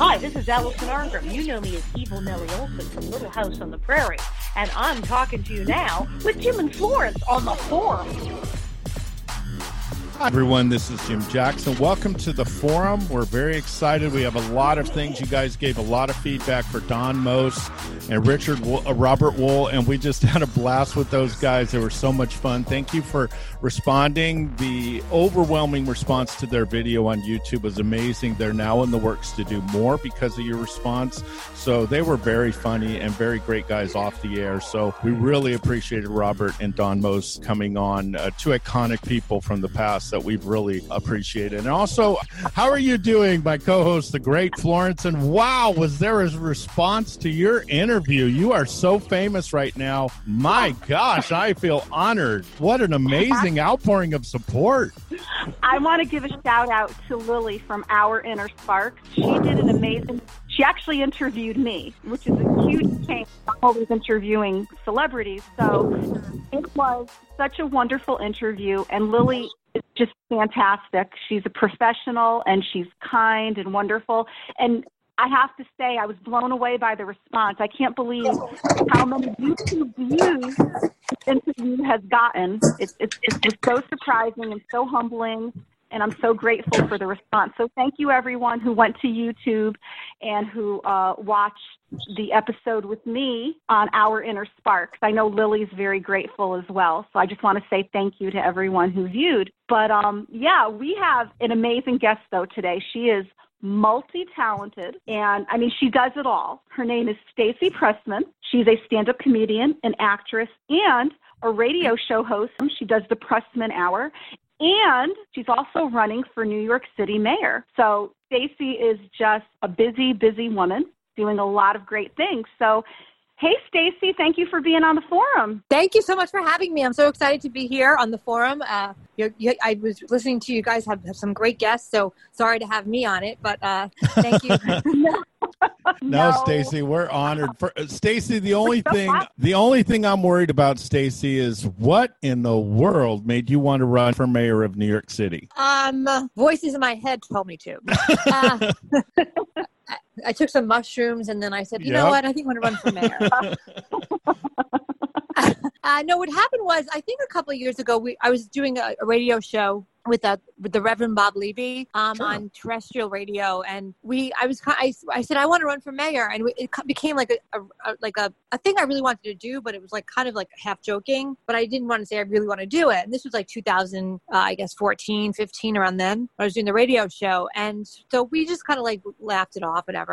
Hi, this is Allison Arngrim. You know me as Evil Nellie Oleson from Little House on the Prairie. And I'm talking to you now with Jim and Florence on the forum. Everyone. This is Jim Jackson. Welcome to the forum. We're very excited. We have a lot of things. You guys gave a lot of feedback for Don Mose and Richard uh, Robert Wool, and we just had a blast with those guys. They were so much fun. Thank you for responding. The overwhelming response to their video on YouTube was amazing. They're now in the works to do more because of your response. So they were very funny and very great guys off the air. So we really appreciated Robert and Don Mose coming on, uh, two iconic people from the past that we've really appreciated. And also, how are you doing, my co host, the great Florence? And wow, was there a response to your interview? You are so famous right now. My gosh, I feel honored. What an amazing outpouring of support. I want to give a shout out to Lily from Our Inner Spark. She did an amazing she actually interviewed me, which is a huge change. I'm always interviewing celebrities. So it was such a wonderful interview. And Lily is just fantastic. She's a professional and she's kind and wonderful. And I have to say, I was blown away by the response. I can't believe how many YouTube views this interview has gotten. It's, it's, it's just so surprising and so humbling and I'm so grateful for the response. So thank you everyone who went to YouTube and who uh, watched the episode with me on Our Inner Sparks. I know Lily's very grateful as well. So I just want to say thank you to everyone who viewed. But um, yeah, we have an amazing guest though today. She is multi-talented and I mean she does it all. Her name is Stacy Pressman. She's a stand-up comedian, an actress, and a radio show host. She does the Pressman Hour and she's also running for New York City mayor. So Stacy is just a busy, busy woman doing a lot of great things. So Hey, Stacy, thank you for being on the forum. Thank you so much for having me. I'm so excited to be here on the forum. Uh, you, I was listening to you guys have, have, some great guests, so sorry to have me on it, but uh, thank you. no, no Stacy, we're honored. For uh, Stacy, the only thing the only thing I'm worried about, Stacy, is what in the world made you want to run for mayor of New York City? Um, voices in my head told me to. Uh, I took some mushrooms and then I said, you yep. know what? I think I'm going to run for mayor. uh, no, what happened was I think a couple of years ago we I was doing a, a radio show with, a, with the Reverend Bob Levy um, sure. on terrestrial radio, and we I was I, I said I want to run for mayor, and it became like a, a, a, like a, a thing I really wanted to do, but it was like kind of like half joking, but I didn't want to say I really want to do it. And this was like 2000, uh, I guess 14, 15 around then. I was doing the radio show, and so we just kind of like laughed it off, whatever.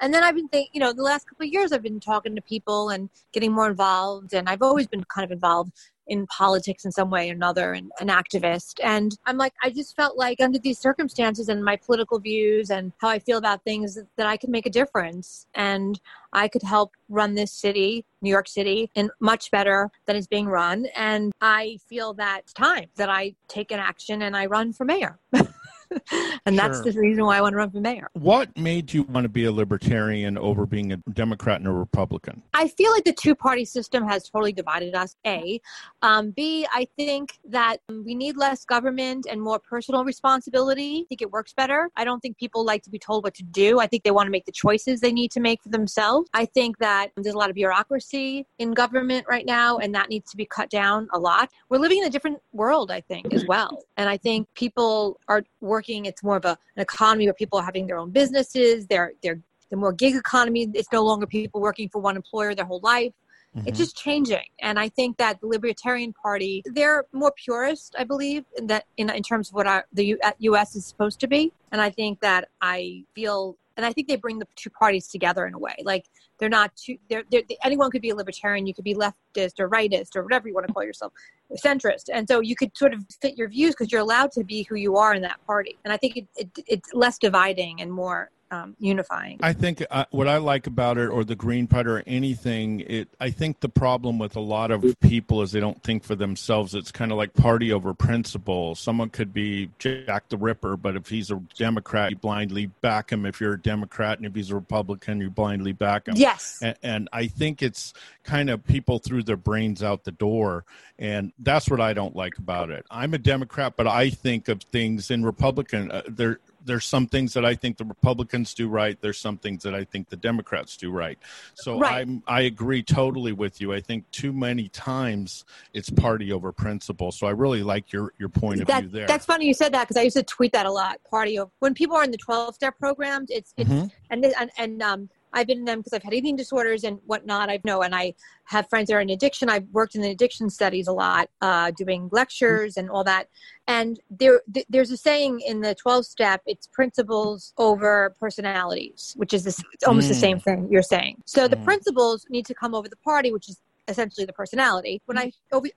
And then I've been thinking, you know, the last couple of years I've been talking to people and getting more involved, and I've always been kind of involved in politics in some way or another and an activist. And I'm like, I just felt like under these circumstances and my political views and how I feel about things that I could make a difference and I could help run this city, New York City, in much better than it's being run. And I feel that it's time that I take an action and I run for mayor. and sure. that's the reason why I want to run for mayor. What made you want to be a libertarian over being a Democrat and a Republican? I feel like the two party system has totally divided us. A, um, B. I think that we need less government and more personal responsibility. I think it works better. I don't think people like to be told what to do. I think they want to make the choices they need to make for themselves. I think that there's a lot of bureaucracy in government right now, and that needs to be cut down a lot. We're living in a different world, I think, as well. And I think people are working working. It's more of a, an economy where people are having their own businesses. They're they're the more gig economy. It's no longer people working for one employer their whole life. Mm-hmm. It's just changing, and I think that the Libertarian Party they're more purist, I believe, in that in, in terms of what our, the U, U.S. is supposed to be. And I think that I feel, and I think they bring the two parties together in a way. Like they're not too. They're, they're, anyone could be a libertarian. You could be leftist or rightist or whatever you want to call yourself centrist, and so you could sort of fit your views because you're allowed to be who you are in that party. And I think it, it, it's less dividing and more um, unifying. I think uh, what I like about it, or the Green Party, or anything, it. I think the problem with a lot of people is they don't think for themselves. It's kind of like party over principle. Someone could be Jack the Ripper, but if he's a Democrat, you blindly back him. If you're a Democrat, and if he's a Republican, you blindly back him. Yes. And, and I think it's kind of people threw their brains out the door, and that's what I don't like about it. I'm a Democrat, but I think of things in Republican. Uh, there there's some things that I think the Republicans do right. There's some things that I think the Democrats do right. So right. I'm I agree totally with you. I think too many times it's party over principle. So I really like your your point of that, view there. That's funny you said that because I used to tweet that a lot. Party over when people are in the 12 step programs. It's it's Mhm. and and and um I've been in them because I've had eating disorders and whatnot. I know, and I have friends that are in addiction. I've worked in the addiction studies a lot, uh, doing lectures and all that. And there, th- there's a saying in the 12 step, it's principles over personalities, which is this, it's almost the Mm. same thing you're saying. So the Mm. principles need to come over the party, which is essentially the personality. When I,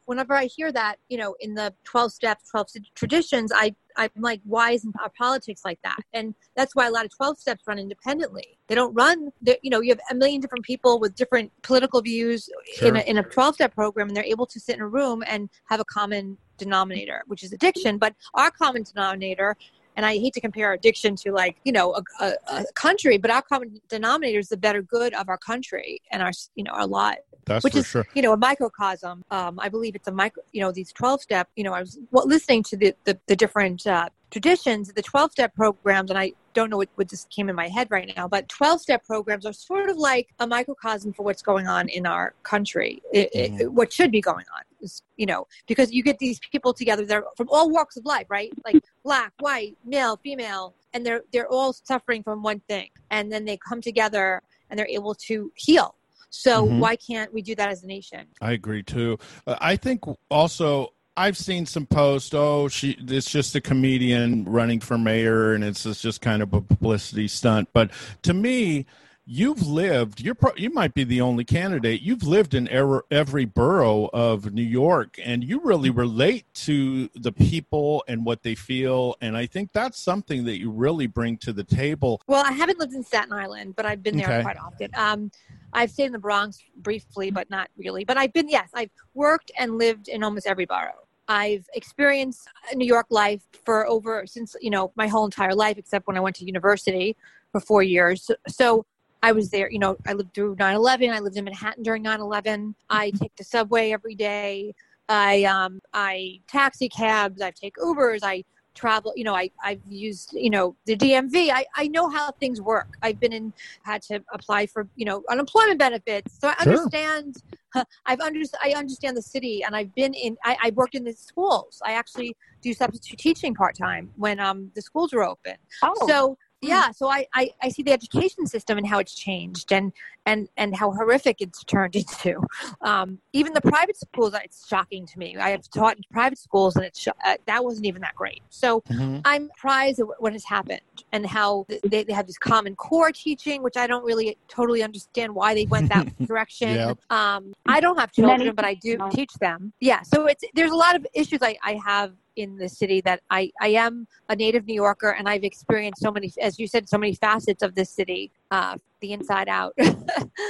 whenever I hear that, you know, in the 12 steps, 12 traditions, I, I'm like, why isn't our politics like that? And that's why a lot of 12 steps run independently. They don't run, you know, you have a million different people with different political views in, a, Sure. in a 12 step program, and they're able to sit in a room and have a common denominator, which is addiction. But our common denominator, and I hate to compare our addiction to like, you know, a, a, a country, but our common denominator is the better good of our country and our, you know, our lives. That's which is sure. you know a microcosm. Um, i believe it's a micro you know these 12 step you know i was well, listening to the the, the different uh, traditions the 12 step programs and i don't know what, what just came in my head right now but 12 step programs are sort of like a microcosm for what's going on in our country it, it, what should be going on you know because you get these people together they're from all walks of life right like black white male female and they're they're all suffering from one thing and then they come together and they're able to heal so Mhm. why can't we do that as a nation? I agree too. Uh, I think also I've seen some posts. Oh, she it's just a comedian running for mayor, and it's it's just kind of a publicity stunt. But to me, you've lived. You're pro- you might be the only candidate. You've lived in er- every borough of New York, and you really relate to the people and what they feel. And I think that's something that you really bring to the table. Well, I haven't lived in Staten Island, but I've been there Okay. quite often. Um, I've stayed in the Bronx briefly, but not really. But I've been, yes, I've worked and lived in almost every borough. I've experienced New York life for over since you know my whole entire life, except when I went to university for four years. So I was there. You know, I lived through 9/11. I lived in Manhattan during 9/11. I take the subway every day. I um I taxi cabs. I take Ubers. I travel you know I, i've used you know the dmv I, I know how things work i've been in had to apply for you know unemployment benefits so i Sure. understand i've under, i understand the city and i've been in I, I worked in the schools i actually do substitute teaching part-time when um the schools were open Oh, so yeah mm. so I, I i see the education system and how it's changed and and and how horrific it's turned into. Um even the private schools it's shocking to me. I have taught in private schools and it's sho- uh, that wasn't even that great. So i'm surprised at what has happened and how they, they have this common core teaching which i don't really totally understand why they went that direction. Yep. um i don't have Many children but i do don't. teach them. Yeah so it's there's a lot of issues i, I have in the city that I, I am a native New Yorker and I've experienced so many, as you said, so many facets of this city, uh, the inside out.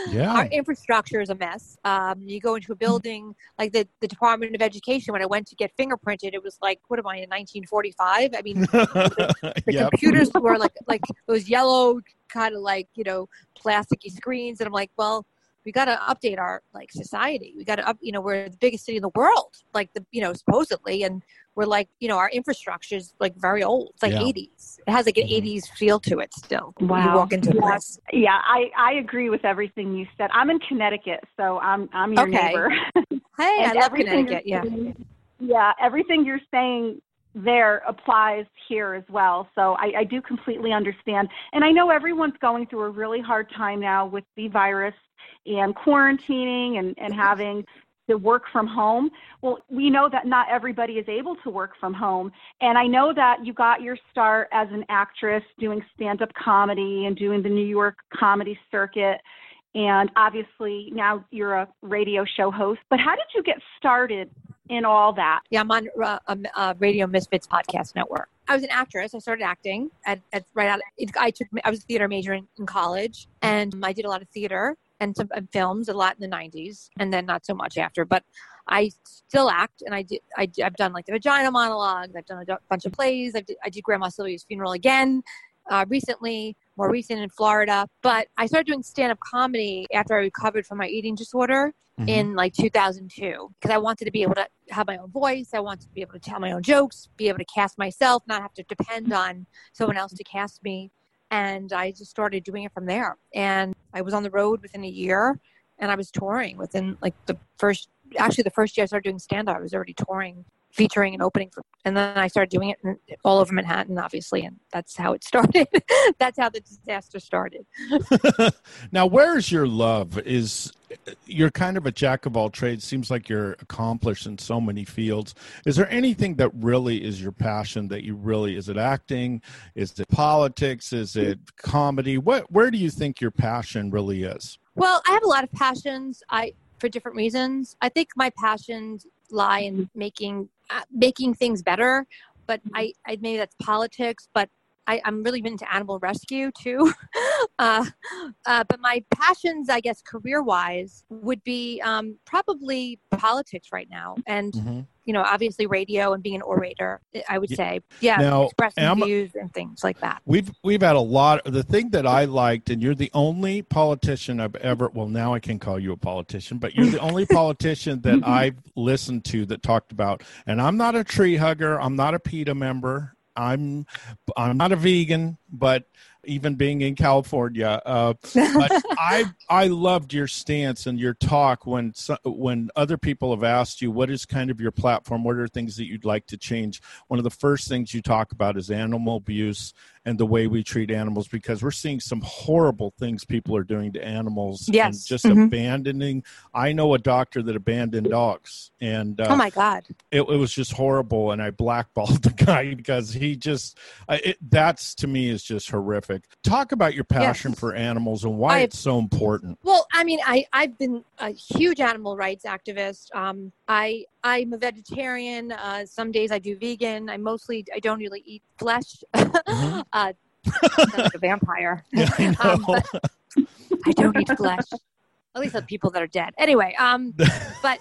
Yeah. Our infrastructure is a mess. Um, you go into a building like the, the Department of Education, when I went to get fingerprinted, it was like, what am I in 1945? I mean, the yep. computers were like, like those yellow kind of like, you know, plasticky screens. And I'm like, well, we got to update our like society. We got to up, you know, we're the biggest city in the world, like the, you know, supposedly. And we're like, you know, our infrastructure is like very old. It's like Yeah. 80s. It has like an Mhm. 80s feel to it still. when You walk into a Yeah. place. yeah, I, I agree with everything you said. I'm in Connecticut, so I'm I'm your Okay. neighbor. Hey, I love Connecticut. Yeah. Yeah, everything you're saying there applies here as well. So I, I do completely understand. And I know everyone's going through a really hard time now with the virus and quarantining and, and having to work from home. Well, we know that not everybody is able to work from home. And I know that you got your start as an actress doing stand up comedy and doing the New York comedy circuit. And obviously now you're a radio show host. But how did you get started in all that. Yeah, I'm on uh, um, uh, Radio Misfits podcast network. I was an actress. I started acting at, at right out. Of, I took. I was a theater major in, in college, and I did a lot of theater and some and films, a lot in the '90s, and then not so much after. But I still act, and I did. I, have done like the vagina monologues. I've done a bunch of plays. I did, I did Grandma Sylvia's funeral again uh, recently, more recent in Florida. But I started doing stand up comedy after I recovered from my eating disorder mm-hmm. in like 2002 because I wanted to be able to have my own voice. I wanted to be able to tell my own jokes, be able to cast myself, not have to depend on someone else to cast me. And I just started doing it from there. And I was on the road within a year and I was touring within like the first, actually, the first year I started doing stand up, I was already touring featuring and opening for and then i started doing it all over manhattan obviously and that's how it started. That's how the disaster started. Now where's your love? Is you're kind of a jack of all trades. Seems like you're accomplished in so many fields. Is there anything that really is your passion that you really is it acting? Is it politics? Is it comedy? What where do you think your passion really is? Well i have a lot of passions i for different reasons. I think my passions lie in making making things better. But mm-hmm. I, I maybe that's politics, but I, am really into animal rescue too. uh, uh, but my passions, I guess, career wise, would be um, probably politics right now. And mm-hmm you know, obviously radio and being an orator, I would say, yeah, now, expressing Emma, views and things like that. We've we've had a lot. Of, the thing that I liked, and you're the only politician I've ever. Well, now I can call you a politician, but you're the only politician that I've listened to that talked about. And I'm not a tree hugger. I'm not a PETA member. I'm I'm not a vegan, but even being in California. Uh, but I I loved your stance and your talk when when other people have asked you what is kind of your platform, what are things that you'd like to change. One of the first things you talk about is animal abuse and the way we treat animals because we're seeing some horrible things people are doing to animals yes. and just mm-hmm. abandoning i know a doctor that abandoned dogs and uh, oh my god it, it, was just horrible and i blackballed the guy because he just it, that's to me is just horrific Talk about your passion yes. for animals and why I've, it's so important. Well, I mean, I, I've been a huge animal rights activist. Um, I I'm a vegetarian. Uh, some days I do vegan. I mostly I don't really eat flesh. Mm-hmm. uh, like a vampire. Yeah, I, um, I don't eat flesh. At least the people that are dead. Anyway, um, but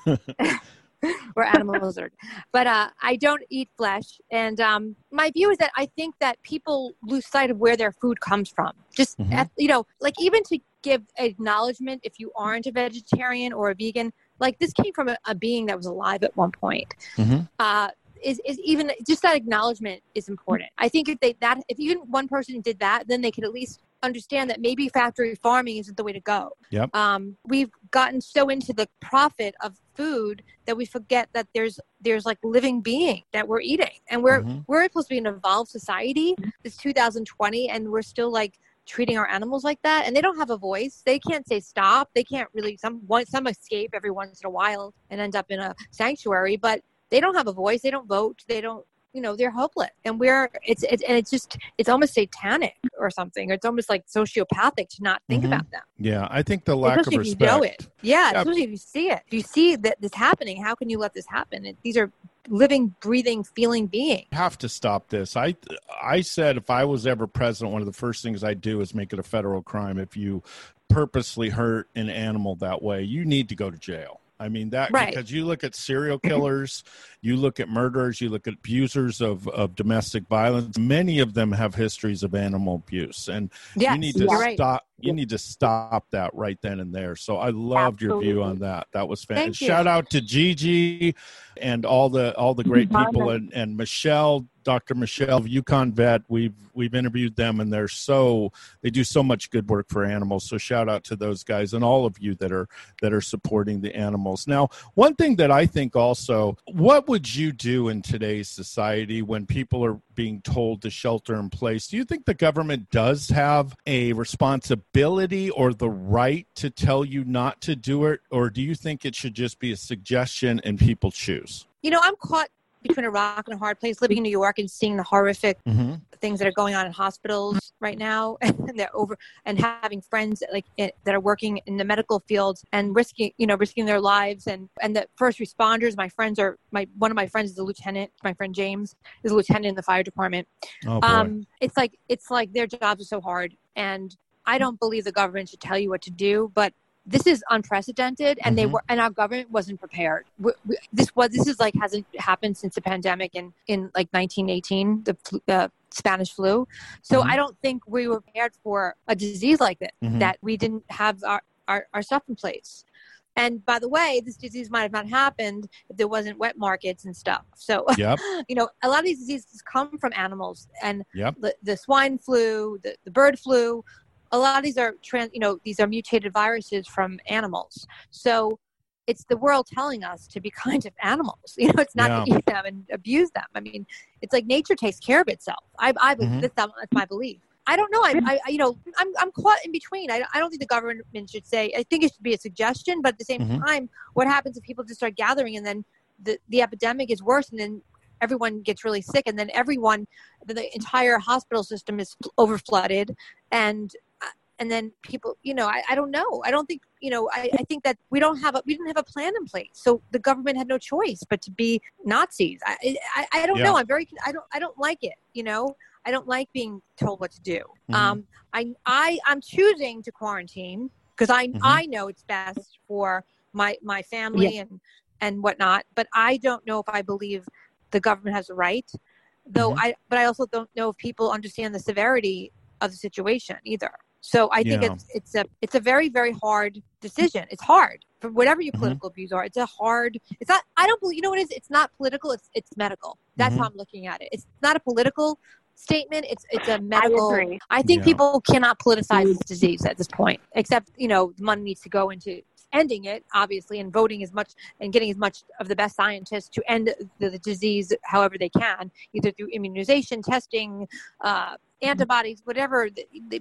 or animal or but uh, i don't eat flesh and um, my view is that i think that people lose sight of where their food comes from just mm-hmm. at, you know like even to give acknowledgement if you aren't a vegetarian or a vegan like this came from a, a being that was alive at one point mm-hmm. uh, is, is even just that acknowledgement is important. I think if they that if even one person did that, then they could at least understand that maybe factory farming isn't the way to go. Yep. Um, we've gotten so into the profit of food that we forget that there's there's like living being that we're eating, and we're mm-hmm. we're supposed to be an evolved society. It's 2020, and we're still like treating our animals like that and they don't have a voice. They can't say stop. They can't really some some escape every once in a while and end up in a sanctuary but they don't have a voice. They don't vote. They don't you know they're hopeless and we're it's it's and it's just it's almost satanic or something. It's almost like sociopathic to not think mm-hmm. about them. Yeah i think the lack especially of respect if you know it. yeah, yeah, especially if you see it. If you see that this happening how can you let this happen? It, these are living breathing feeling beings. Have to stop this. I i said if i was ever president one of the first things i'd do is make it a federal crime if you purposely hurt an animal that way. You need to go to jail I mean that right. because you look at serial killers, you look at murderers, you look at abusers of, of domestic violence. Many of them have histories of animal abuse, and yes, you need to stop. You need to stop that right then and there. So I loved Absolutely. your view on that. That was fantastic. Shout out to Gigi and all the all the great people and, and Michelle Dr. Michelle UConn Vet. We've we've interviewed them, and they're so they do so much good work for animals. So shout out to those guys and all of you that are that are supporting the animals. Now, one thing that I think also, what would you do in today's society when people are being told to shelter in place? Do you think the government does have a responsibility or the right to tell you not to do it, or do you think it should just be a suggestion and people choose? You know, I'm caught between a rock and a hard place living in New York and seeing the horrific Mm-hmm. things that are going on in hospitals right now and they're over and having friends like it, that are working in the medical field and risking you know risking their lives. And and the first responders my friends are my one of my friends is a lieutenant my friend James is a lieutenant in the fire department. Oh um it's like it's like their jobs are so hard. And I don't believe the government should tell you what to do but this is unprecedented and they Mhm. were and our government wasn't prepared we, we, this was this is like hasn't happened since the pandemic in in like 1918 the the spanish flu so Mhm. i don't think we were prepared for a disease like this Mhm. that we didn't have our, our our stuff in place and by the way this disease might have not happened if there wasn't wet markets and stuff so yep. you know a lot of these diseases come from animals and Yep. the, the swine flu the, the bird flu a lot of these are trans you know these are mutated viruses from animals so it's the world telling us to be kind of animals you know it's not to eat them and abuse them i mean it's like nature takes care of itself i, I Mhm. that's, that's my belief I don't know. I, I, I- you know, I'm, I'm caught in between. I, I don't think the government should say. I think it should be a suggestion, but at the same Mhm. time, what happens if people just start gathering and then the, the epidemic is worse, and then everyone gets really sick, and then everyone, the, the entire hospital system is over flooded, and and then people, you know, I, I don't know. I don't think, you know, I, I think that we don't have a we didn't have a plan in place, so the government had no choice but to be Nazis. I I, I don't Yeah. know. I'm very I don't I don't like it. You know, I don't like being told what to do. Mhm. Um, I I I'm choosing to quarantine because I Mhm. I know it's best for my my family and and whatnot. But I don't know if I believe the government has a right. Though Mhm. I but I also don't know if people understand the severity of the situation either. So I think Yeah. it's it's a it's a very very hard decision. It's hard for whatever your Mhm. political views are. It's a hard. It's not. I don't believe. You know what it is? It's not political. It's it's medical. That's Mhm. how I'm looking at it. It's not a political statement. It's it's a medical. agree. I think Yeah. people cannot politicize this disease at this point, except you know the money needs to go into ending it, obviously, and voting as much and getting as much of the best scientists to end the, the disease however they can, either through immunization, testing, uh, antibodies, whatever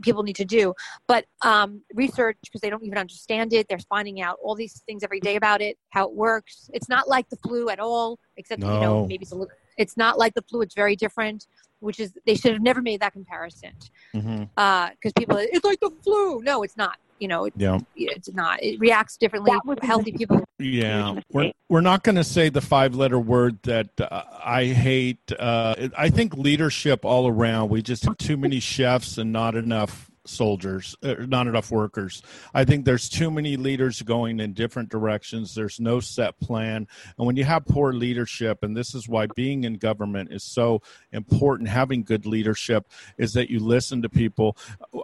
people need to do. But um, research, because they don't even understand it, they're finding out all these things every day about it, how it works. It's not like the flu at all, except that, you know maybe it's a little. It's not like the flu. It's very different. Which is they should have never made that comparison because people it's like the flu. No, it's not. You know, it, Yeah. it's not. It reacts differently. That was a Healthy people. Yeah, we're we're not going to say the five letter word that uh, I hate. Uh, I think leadership all around. We just have too many chefs and not enough soldiers, uh, not enough workers. I think there's too many leaders going in different directions. There's no set plan, and when you have poor leadership, and this is why being in government is so important. Having good leadership is that you listen to people.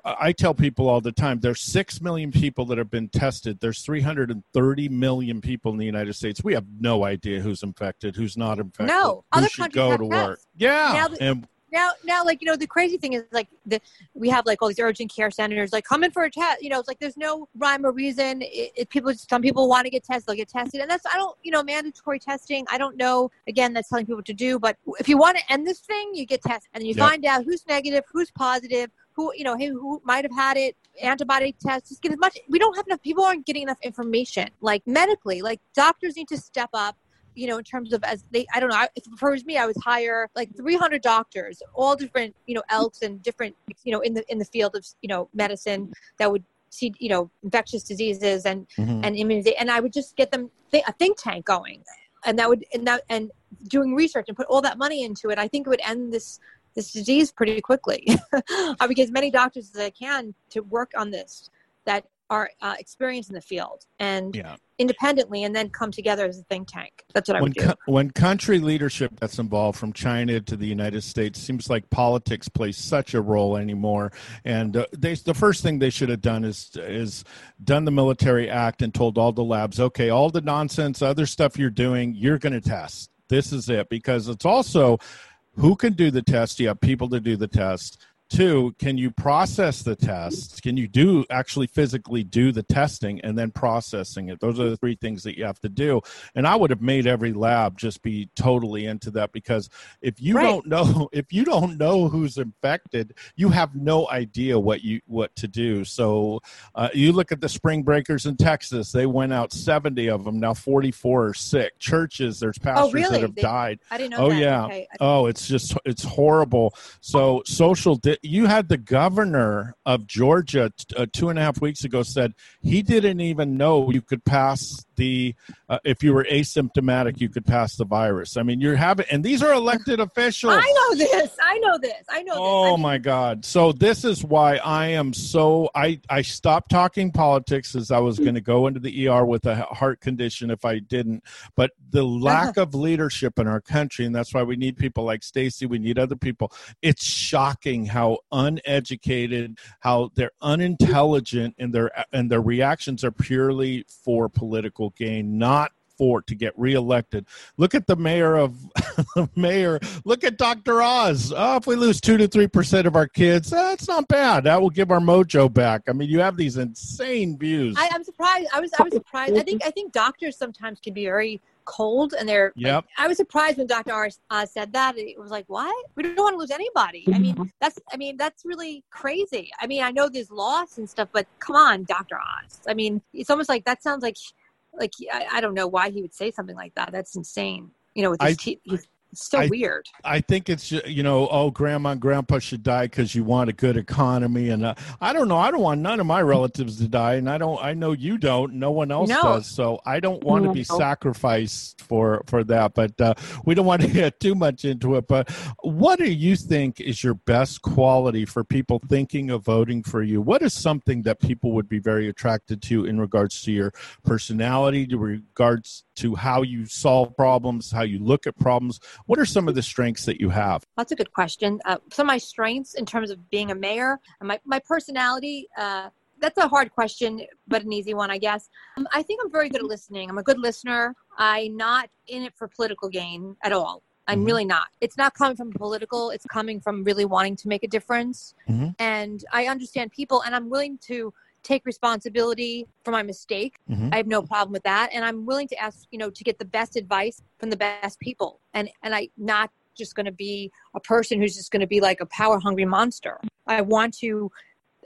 I tell people all the time there's 6 million people that have been tested. There's 330 million people in the United States. We have no idea who's infected, who's not infected. No, who other should countries go have to work. Yeah. Now and Now, now, like you know, the crazy thing is like the we have like all these urgent care centers, like come in for a test. You know, it's like there's no rhyme or reason. It, it, people, some people want to get tested, they'll get tested, and that's I don't, you know, mandatory testing. I don't know. Again, that's telling people to do. But if you want to end this thing, you get tested, and then you Yep. find out who's negative, who's positive, who you know, who, who might have had it. Antibody tests. Just get as much. We don't have enough. People aren't getting enough information, like medically. Like doctors need to step up you know, in terms of as they, I don't know, I- if it was me, I would hire like 300 doctors, all different, you know, elks and different, you know, in the in the field of, you know, medicine that would see, you know, infectious diseases and Mhm. and immunization, and I would just get them th- a think tank going, and that would and that and doing research and put all that money into it. I think it would end this this disease pretty quickly. I would get as many doctors as I can to work on this that are uh, experienced in the field and yeah. independently and then come together as a think tank. That's what I when, would do. co- when country leadership gets involved from China to the United States, seems like politics plays such a role anymore. And uh, they, the first thing they should have done is is done the military act and told all the labs, okay, all the nonsense, other stuff you're doing, you're going to test. This is it because it's also who can do the test. You have people to do the test. Two, can you process the tests? Can you do actually physically do the testing and then processing it? Those are the three things that you have to do. And I would have made every lab just be totally into that because if you Right. don't know if you don't know who's infected, you have no idea what you what to do. So uh, you look at the spring breakers in Texas; they went out seventy of them. Now forty four are sick. Churches, there's pastors really? that have They- died. I didn't know Oh that. yeah. Okay. Oh, it's just it's horrible. So social. Di- you had the governor of Georgia t- uh, two and a half weeks ago said he didn't even know you could pass the uh, if you were asymptomatic you could pass the virus. I mean, you're having and these are elected officials. I know this. I know this. I know this. Oh I mean, my God! So this is why I am so I I stopped talking politics as I was going to go into the ER with a heart condition if I didn't. But the lack of leadership in our country, and that's why we need people like Stacy. We need other people. It's shocking how uneducated, how they're unintelligent, and their and their reactions are purely for political gain, not for to get reelected. Look at the mayor of the mayor. Look at Dr. Oz. Oh, if we lose two to three percent of our kids, that's not bad. That will give our mojo back. I mean, you have these insane views. I, I'm surprised. I was. I was surprised. I think. I think doctors sometimes can be very cold, and they're. like- I was surprised when Dr. R uh, said that. It was like, what? We don't want to lose anybody. I mean, that's. I mean, that's really crazy. I mean, I know there's loss and stuff, but come on, Dr. Oz. I mean, it's almost like that sounds like, like I, I don't know why he would say something like that. That's insane. You know, with his I- teeth. He's it's so I- weird. I think it's you know, oh, grandma and grandpa should die because you want a good economy, and uh, I don't know. I don't want none of my relatives to die, and I don't. I know you don't. No one else No. does. So I don't want to be sacrificed for for that. But uh, we don't want to get too much into it. But what do you think is your best quality for people thinking of voting for you? What is something that people would be very attracted to in regards to your personality, to regards to how you solve problems, how you look at problems? What are some of the strengths that you have? That's a good question. Uh, some of my strengths in terms of being a mayor, my, my personality, uh, that's a hard question, but an easy one, I guess. Um, I think I'm very good at listening. I'm a good listener. I'm not in it for political gain at all. I'm Mhm. really not. It's not coming from political, it's coming from really wanting to make a difference. Mhm. And I understand people, and I'm willing to take responsibility for my mistake. Mhm. I have no problem with that. And I'm willing to ask, you know, to get the best advice from the best people. And and I not just going to be a person who's just going to be like a power hungry monster. I want to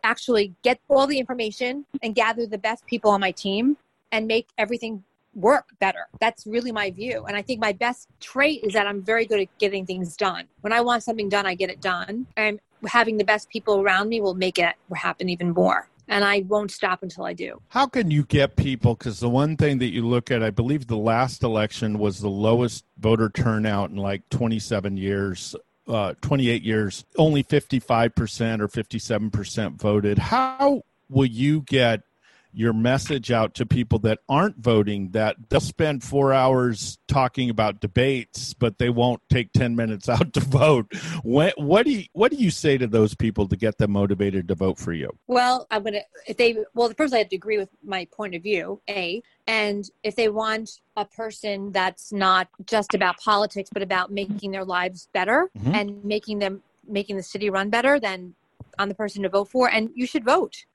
actually get all the information and gather the best people on my team and make everything work better. That's really my view. And I think my best trait is that I'm very good at getting things done. When I want something done, I get it done. And having the best people around me will make it happen even more. And I won't stop until I do. How can you get people? Because the one thing that you look at, I believe the last election was the lowest voter turnout in like 27 years. Uh, 28 years, only 55% or 57% voted. How will you get your message out to people that aren't voting that they'll spend four hours talking about debates, but they won't take 10 minutes out to vote? What, what, do you, what do you say to those people to get them motivated to vote for you? Well, I'm gonna if they well, first I have to agree with my point of view, A. And if they want a person that's not just about politics, but about making their lives better Mhm. and making them making the city run better, then I'm the person to vote for. And you should vote.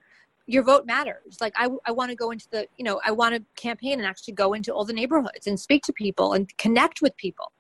Your vote matters. Like I, I want to go into the, you know, I want to campaign and actually go into all the neighborhoods and speak to people and connect with people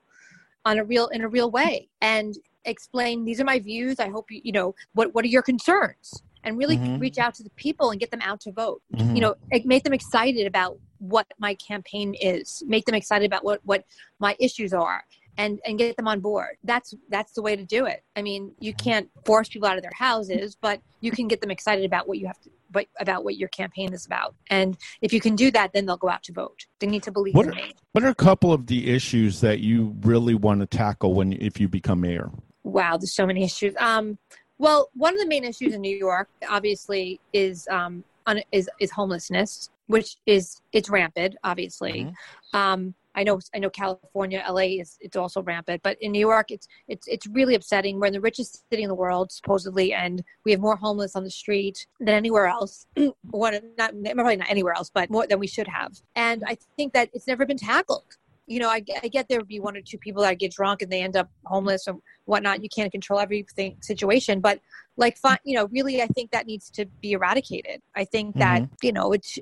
on a real in a real way and explain these are my views. I hope you, you know, what what are your concerns? And really Mhm. reach out to the people and get them out to vote. Mhm. You know, make them excited about what my campaign is. Make them excited about what what my issues are and and get them on board. That's that's the way to do it. I mean, you can't force people out of their houses, but you can get them excited about what you have to but about what your campaign is about. And if you can do that, then they'll go out to vote. They need to believe What in are- me. What are a couple of the issues that you really want to tackle when if you become mayor? Wow, there's so many issues. Um, well, one of the main issues in New York, obviously, is um, un- is is homelessness, which is it's rampant. Obviously, um, I know I know California, LA is it's also rampant, but in New York, it's it's it's really upsetting. We're in the richest city in the world, supposedly, and we have more homeless on the street than anywhere else. One, not probably not anywhere else, but more than we should have. And I think that it's never been tackled you know, I, I get there would be one or two people that get drunk and they end up homeless or whatnot. You can't control everything situation, but like, you know, really, I think that needs to be eradicated. I think that, mm-hmm. you know, it's,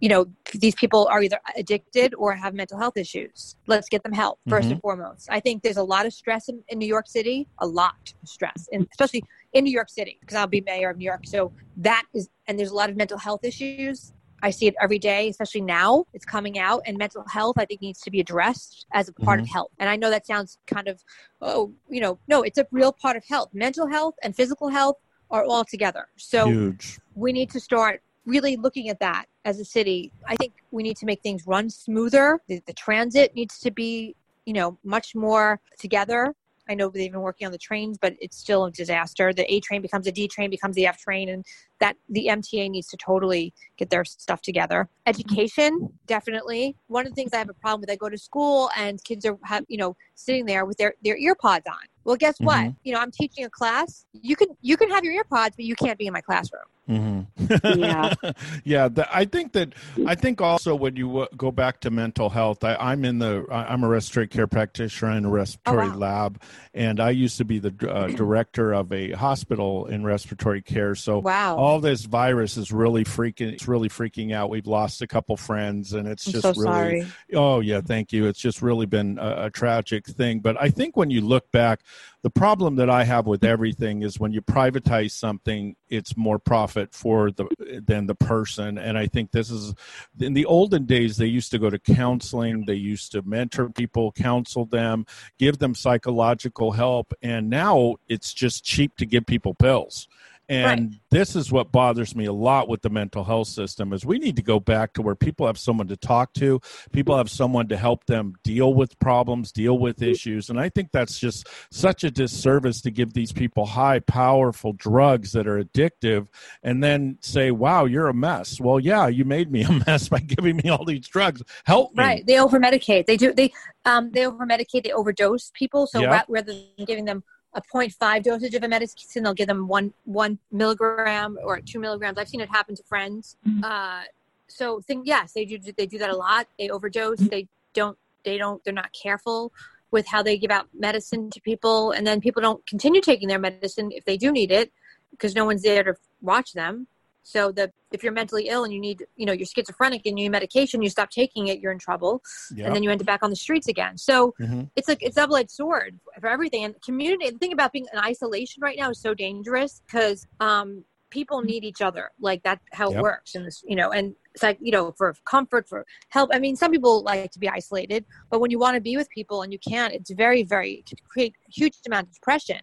you know, these people are either addicted or have mental health issues. Let's get them help 1st mm-hmm. and foremost. I think there's a lot of stress in, in New York City, a lot of stress, and especially in New York City because I'll be mayor of New York. So that is, and there's a lot of mental health issues. I see it every day, especially now. It's coming out, and mental health, I think, needs to be addressed as a part mm-hmm. of health. And I know that sounds kind of, oh, you know, no, it's a real part of health. Mental health and physical health are all together. So Huge. we need to start really looking at that as a city. I think we need to make things run smoother. The, the transit needs to be, you know, much more together. I know they've been working on the trains, but it's still a disaster. The A train becomes a D train, becomes the F train, and that the MTA needs to totally get their stuff together. Education, definitely. One of the things I have a problem with, I go to school and kids are have you know sitting there with their their earpods on. Well, guess mm-hmm. what? You know, I'm teaching a class. You can you can have your earpods, but you can't be in my classroom. Mm-hmm. yeah, yeah. The, I think that I think also when you w- go back to mental health, I, am in the I'm a respiratory care practitioner in a respiratory oh, wow. lab, and I used to be the uh, director of a hospital in respiratory care. So wow. all this virus is really freaking it's really freaking out. We've lost a couple friends, and it's I'm just so really sorry. oh yeah, thank you. It's just really been a, a tragic thing. But I think when you look back, the problem that I have with everything is when you privatize something, it's more profit for the than the person. And I think this is in the olden days they used to go to counseling, they used to mentor people, counsel them, give them psychological help, and now it's just cheap to give people pills and right. this is what bothers me a lot with the mental health system is we need to go back to where people have someone to talk to people have someone to help them deal with problems deal with issues. And i think that's just such a disservice to give these people high powerful drugs that are addictive and then say wow you're a mess. Well yeah you made me a mess by giving me all these drugs. Help me. Right. They over medicate they do they um they over medicate they overdose people. So yep. rather than giving them a 0.5 dosage of a medicine, they'll give them one one milligram or two milligrams. I've seen it happen to friends. Mm-hmm. Uh, so think yes, they do they do that a lot. They overdose. They don't they don't they're not careful with how they give out medicine to people, and then people don't continue taking their medicine if they do need it because no one's there to watch them. So the if you're mentally ill and you need, you know, you're schizophrenic and you need medication, you stop taking it, you're in trouble, yep. and then you end up back on the streets again. So mm-hmm. it's like it's double edged sword for everything. And community, the thing about being in isolation right now is so dangerous because um, people need each other. Like that's how yep. it works. And this, you know, and it's like you know for comfort, for help. I mean, some people like to be isolated, but when you want to be with people and you can't, it's very, very to create huge amount of depression.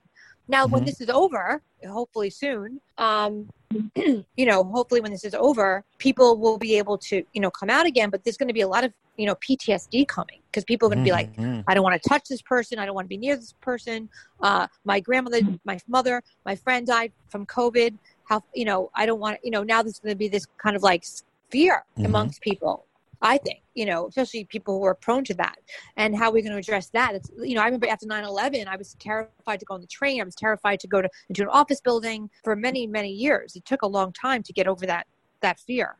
Now, mm-hmm. when this is over, hopefully soon, um, you know, hopefully when this is over, people will be able to, you know, come out again. But there's going to be a lot of, you know, PTSD coming because people are going to mm-hmm. be like, I don't want to touch this person. I don't want to be near this person. Uh, my grandmother, my mother, my friend died from COVID. How, you know, I don't want, you know, now there's going to be this kind of like fear mm-hmm. amongst people. I think, you know, especially people who are prone to that. And how are we going to address that? It's, you know, I remember after 9 11, I was terrified to go on the train. I was terrified to go to, into an office building for many, many years. It took a long time to get over that that fear.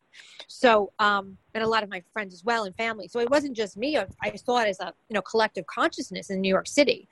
So, um, and a lot of my friends as well and family. So it wasn't just me. I, I saw it as a, you know, collective consciousness in New York City.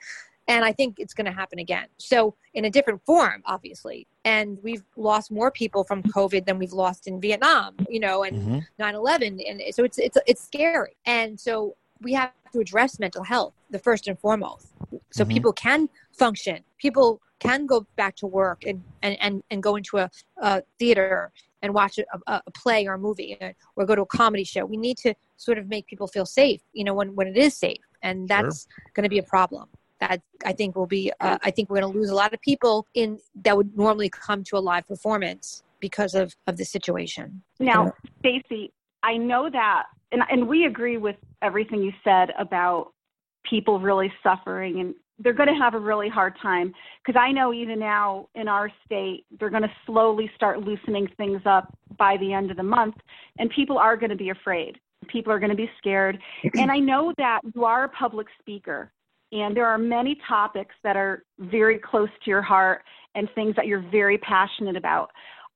And I think it's going to happen again. So, in a different form, obviously. And we've lost more people from COVID than we've lost in Vietnam, you know, and mm-hmm. 9 mm-hmm. 11. And so it's, it's, it's scary. And so we have to address mental health, the first and foremost. So mm-hmm. people can function, people can go back to work and, and, and, and go into a, a theater and watch a, a, play or a movie or go to a comedy show. We need to sort of make people feel safe, you know, when, when it is safe. And that's sure. going to be a problem that I think will be. Uh, I think we're going to lose a lot of people in that would normally come to a live performance because of of the situation. Now, Stacy, I know that, and and we agree with everything you said about people really suffering and they're going to have a really hard time because I know even now in our state they're going to slowly start loosening things up by the end of the month and people are going to be afraid people are going to be scared and I know that you are a public speaker and there are many topics that are very close to your heart and things that you're very passionate about.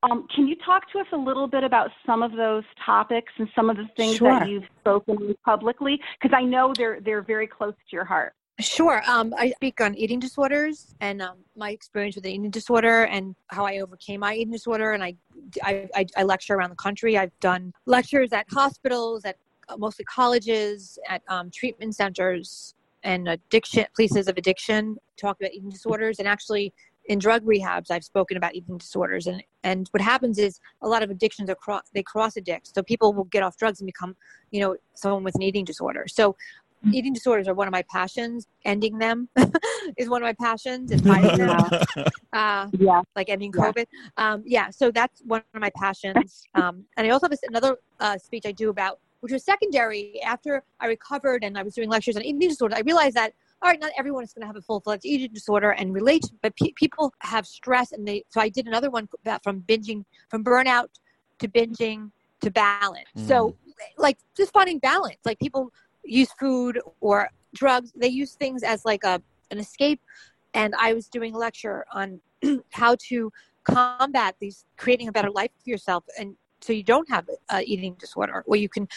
Um, can you talk to us a little bit about some of those topics and some of the things Sure. that you've spoken publicly? Because I know they're they're very close to your heart. Sure. Um, I speak on eating disorders and um, my experience with eating disorder and how I overcame my eating disorder. And I, I, I, I lecture around the country. I've done lectures at hospitals, at uh, mostly colleges, at um, treatment centers, and addiction places of addiction. Talk about eating disorders, and actually in drug rehabs, I've spoken about eating disorders. And and what happens is a lot of addictions are cross they cross addict. So people will get off drugs and become, you know, someone with an eating disorder. So eating disorders are one of my passions. Ending them is one of my passions. And fighting them, uh, Yeah. like ending Yeah. COVID. Um, yeah, so that's one of my passions. Um, and I also have another uh, speech I do about, which was secondary after I recovered and I was doing lectures on eating disorders. I realized that all right, not everyone is going to have a full fledged eating disorder and relate, but pe- people have stress, and they. So I did another one about from binging, from burnout to binging to balance. So, mm. like just finding balance. Like people use food or drugs; they use things as like a an escape. And I was doing a lecture on how to combat these, creating a better life for yourself, and so you don't have an eating disorder, or you can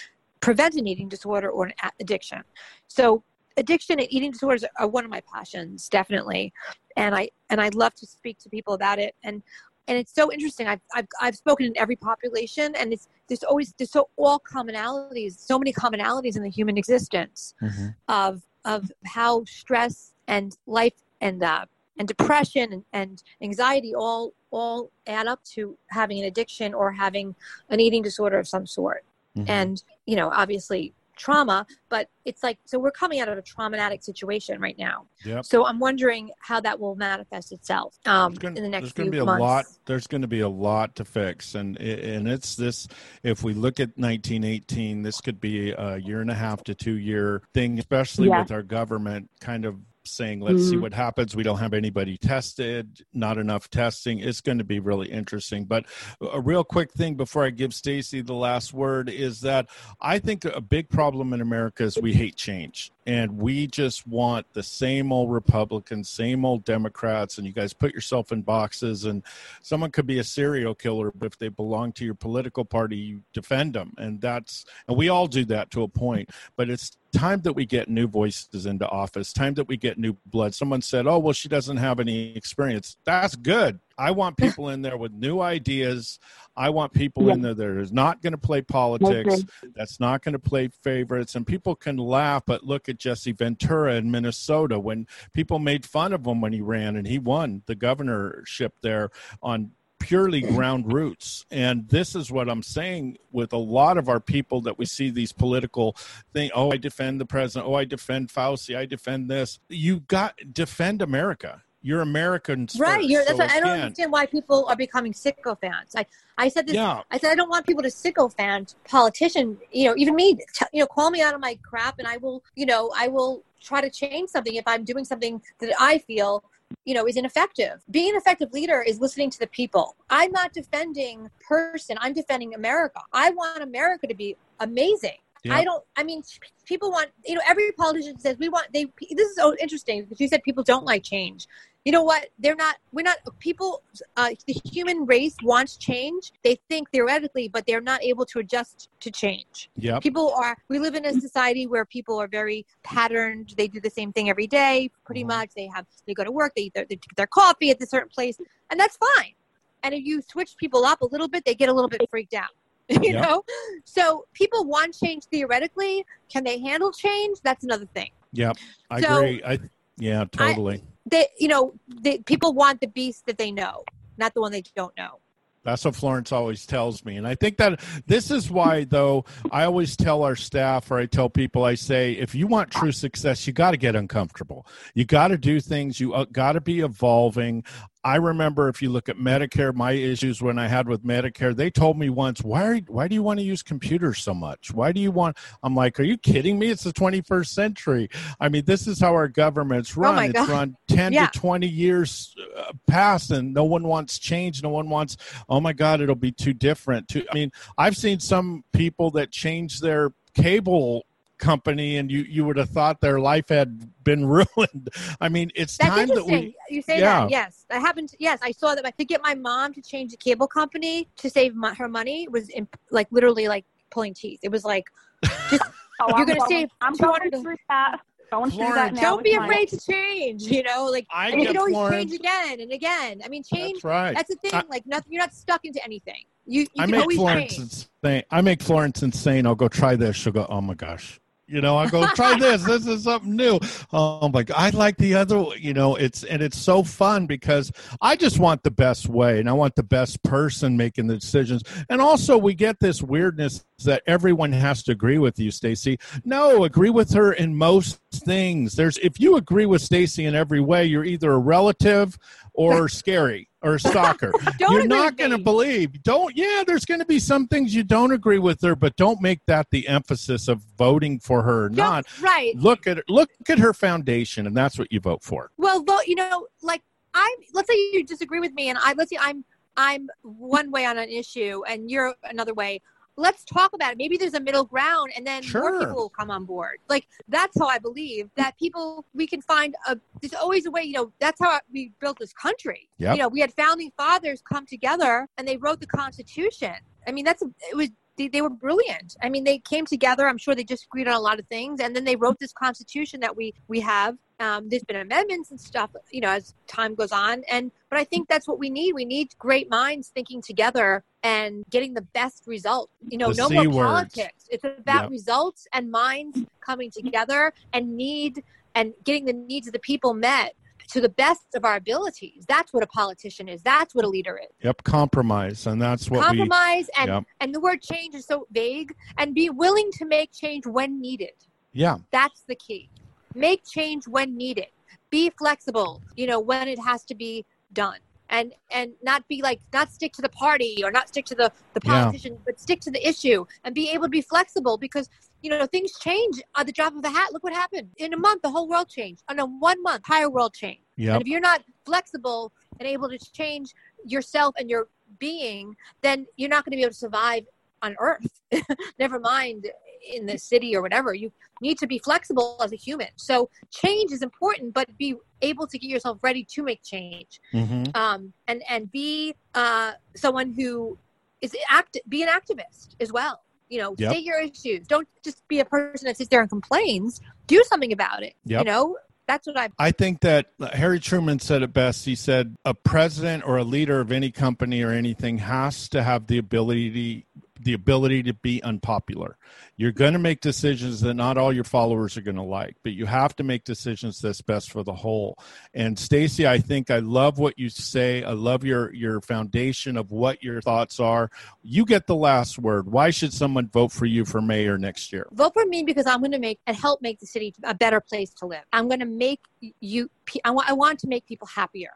prevent an eating disorder or an addiction. So addiction and eating disorders are one of my passions, definitely, and I and I love to speak to people about it. And and it's so interesting. I've I've, I've spoken in every population, and it's there's always there's so all commonalities, so many commonalities in the human existence Mhm. of of how stress and life and uh, and depression and, and anxiety all all add up to having an addiction or having an eating disorder of some sort Mhm. and you know obviously trauma but it's like so we're coming out of a traumatic situation right now Yep. so i'm wondering how that will manifest itself um, gonna- in the next there's going to be a months lot there's going to be a lot to fix and and it's this if we look at 1918 this could be a year and a half to two year thing especially Yeah. with our government kind of saying let's see Mhm. what happens. We don't have anybody tested not enough testing. It's going to be really interesting. But a real quick thing before i give stacy the last word is that i think a big problem in america is we hate change and we just want the same old republicans same old democrats and you guys put yourself in boxes and someone could be a serial killer but if they belong to your political party you defend them. And that's and we all do that to a point but it's time that we get new voices into office time that we get new blood. Someone said oh well she doesn't have any experience. That's good i want people in there with new ideas. I want people in there that is not going to play politics that's not going to play favorites and people can laugh but look at jesse ventura in minnesota when people made fun of him when he ran and he won the governorship there on purely ground roots. And this is what i'm saying with a lot of our people that we see these political thing oh i defend the president. Oh i defend fauci. I defend this. You got defend america you're americans right first. you're, that's So what, i don't understand why people are becoming sycophants i i said this yeah I said I don't want people to sycophant politician. You know, even me. T- you know, call me out of my crap, and I will. You know, I will try to change something if I'm doing something that I feel. You know, is ineffective. Being an effective leader is listening to the people. I'm not defending person. I'm defending America. I want America to be amazing. Yeah. I don't. I mean, people want. You know, every politician says we want. They. This is so interesting because you said people don't like change. You know what? They're not. We're not. People. Uh, the human race wants change. They think theoretically, but they're not able to adjust to change. yep People are. We live in a society where people are very patterned. They do the same thing every day, pretty Mhm. much. They have. They go to work. They eat their, they get their coffee at a certain place, and that's fine. And if you switch people up a little bit, they get a little bit freaked out. You Yep. know, so people want change theoretically. Can they handle change? That's another thing. yeah I So- agree. I yeah, totally. They, you know, they, people want the beast that they know, not the one they don't know. That's what Florence always tells me. And I think that this is why, though, I always tell our staff or I tell people, I say, if you want true success, you got to get uncomfortable. You got to do things, you uh, got to be evolving. I remember if you look at Medicare, my issues when I had with Medicare, they told me once, why, are, why do you want to use computers so much? Why do you want? I'm like, are you kidding me? It's the 21st century. I mean, this is how our government's run. Oh it's God. run 10 Yeah. to 20 years uh, past, and no one wants change. No one wants oh my god it'll be too different too i mean i've seen some people that change their cable company and you you would have thought their life had been ruined i mean it's That's time that we you say yeah. that. Yes, I happened. Yes, I saw that. To get my mom to change the cable company to save my, her money was imp- like literally like pulling teeth. It was like just Oh, You're I'm gonna going- save I'm going 200 through that. Going through that now. don't with be my- afraid to change. You know, like I and you get can always Florence- change again and again. I mean, change. that's right That's the thing. I- like nothing. You're not stuck into anything. You you I can make always Florence change. insane. I make Florence insane. I'll go try this. She'll go, oh my gosh. You know, I go try this. This is something new. Oh my god, I like the other. You know, it's and it's so fun because I just want the best way, and I want the best person making the decisions. And also, we get this weirdness that everyone has to agree with you, Stacy. No, agree with her in most things. There's if you agree with Stacy in every way, you're either a relative or scary or stalker. Don't You're not going to believe. Don't. Yeah, there's going to be some things you don't agree with her, but don't make that the emphasis of voting for her or not. right. Look at look at her foundation, and that's what you vote for. Well, vote. You know, like I'm. Let's say you disagree with me, and I let's say I'm I'm one way on an issue, and you're another way. Let's talk about it. Maybe there's a middle ground, and then Sure. more people will come on board. Like that's how I believe that people we can find a. There's always a way. You know, that's how we built this country. Yep. You know, we had founding fathers come together, and they wrote the Constitution. I mean, that's it was. They, they were brilliant. I mean, they came together. I'm sure they disagreed on a lot of things, and then they wrote this Constitution that we we have. Um, there's been amendments and stuff, you know, as time goes on. And but I think that's what we need. We need great minds thinking together and getting the best result. You know, The no C more words. politics. It's about Yep. results and minds coming together and need and getting the needs of the people met to the best of our abilities. That's what a politician is. That's what a leader is Yep, compromise, and that's what compromise and Yep. and the word change is so vague and be willing to make change when needed. Yeah, that's the key make change when needed be flexible you know when it has to be done and and not be like not stick to the party or not stick to the the Yeah. politician but stick to the issue and be able to be flexible because you know things change at the drop of a hat look what happened in a month the whole world changed in a one month entire world changed Yep. and if you're not flexible and able to change yourself and your being, then you're not going to be able to survive on Earth. Never mind in the city or whatever. You need to be flexible as a human. So change is important, but be able to get yourself ready to make change. hmm Um, and and be uh, someone who is act be an activist as well. You know, Yep. state your issues. Don't just be a person that sits there and complains. Do something about it. Yep. You know, that's what I I think that Harry Truman said it best. He said, "A president or a leader of any company or anything has to have the ability the ability to be unpopular. You're going to make decisions that not all your followers are going to like, but you have to make decisions that's best for the whole." And Stacy, I think I love what you say. I love your your foundation of what your thoughts are. You get the last word. Why should someone vote for you for mayor next year? vote for me because I'm going to make and help make the city a better place to live. I'm going to make you. I want. I want to make people happier.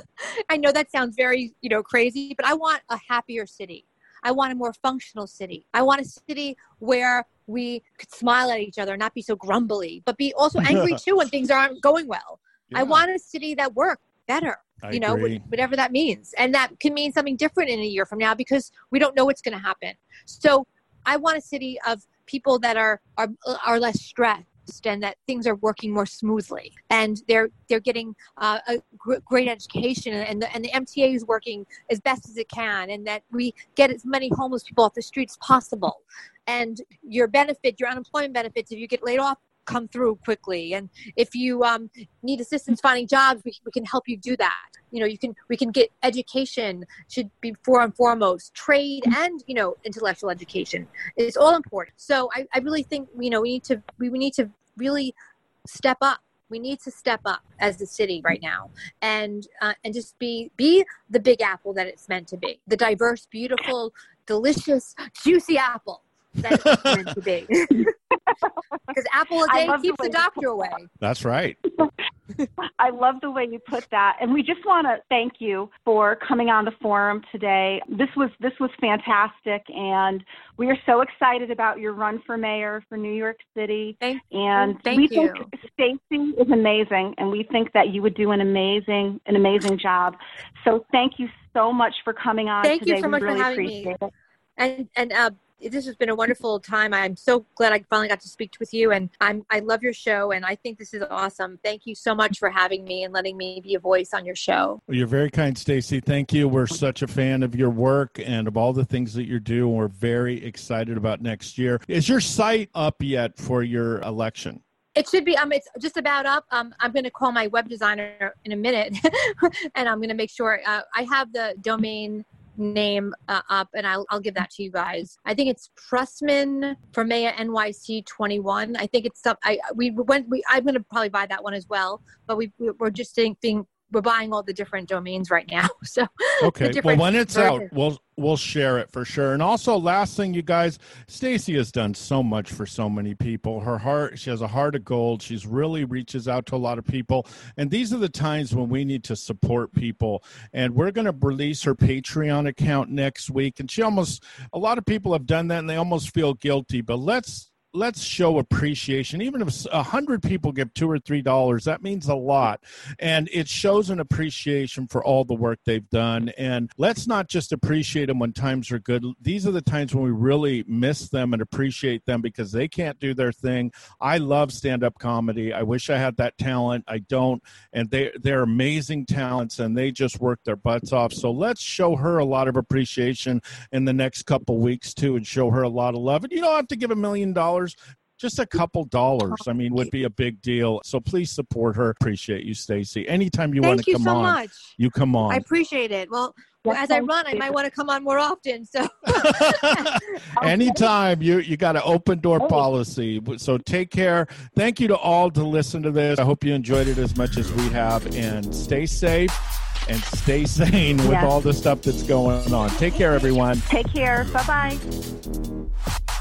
I know that sounds very you know crazy, but I want a happier city. I want a more functional city. I want a city where we could smile at each other, not be so grumbly, but be also angry too when things aren't going well. I want a city that works better I you know, agree. whatever that means. And that can mean something different in a year from now because we don't know what's going to happen. So I want a city of people that are are, are less stressed and that things are working more smoothly. And they're they're getting uh, a gr- great education and the, and the MTA is working as best as it can and that we get as many homeless people off the streets possible. And your benefit your unemployment benefits if you get laid off come through quickly. And if you um, need assistance finding jobs we, we can help you do that. You know you can we can get education should be for and foremost. Trade and you know intellectual education it's all important. So i, I really think you know we need to we, we need to really step up. We need to step up as the city right now and uh, and just be be the big apple that it's meant to be. The diverse beautiful delicious juicy apple that it's meant to be because apple a I day love the keeps the you doctor away That's right. I love the way you put that, and we just want to thank you for coming on the forum today. This was this was fantastic, and we are so excited about your run for mayor for New York City. Thank- and thank we you. think Stacy is amazing, and we think that you would do an amazing an amazing job. So thank you so much for coming on Thank you so we much for having me. it. and and uh, this has been a wonderful time. I'm so glad I finally got to speak with you, and I'm I love your show, and I think this is awesome. Thank you so much for having me and letting me be a voice on your show. Well, you're very kind, Stacy. Thank you. We're such a fan of your work and of all the things that you're doing. We're very excited about next year. Is your site up yet for your election? It should be. Um, it's just about up. Um, I'm going to call my web designer in a minute, and I'm going to make sure uh, I have the domain name uh, up and I'll, I'll give that to you guys. I think it's Prussman for Maya NYC 21. I think it's some, I, we went, we, I'm going to probably buy that one as well, but we, we're just thinking, we're buying all the different domains right now. So okay, well, when it's versions. out, we'll we'll share it for sure. And also, last thing, you guys, Stacy has done so much for so many people. Her heart, she has a heart of gold. She's really reaches out to a lot of people. And these are the times when we need to support people. And we're going to release her Patreon account next week. And she almost, a lot of people have done that and they almost feel guilty. But let's let's show appreciation. Even if a hundred people give two or three dollars that means a lot. And it shows an appreciation for all the work they've done. And let's not just appreciate them when times are good. These are the times when we really miss them and appreciate them because they can't do their thing. I love stand-up comedy. I wish i had that talent. I don't. And they they're amazing talents and they just work their butts off. So let's show her a lot of appreciation in the next couple weeks too and show her a lot of love. And you don't have to give a million dollars dollars just a couple dollars i mean would be a big deal so please support her appreciate you stacy anytime you want to come so on much. you come on i appreciate it well as I run, I might want to come on more often. So, anytime you you got an open door policy. So take care. Thank you to all to listen to this. I hope you enjoyed it as much as we have, and stay safe and stay sane with yes. all the stuff that's going on. Take care, everyone. Take care. Bye bye.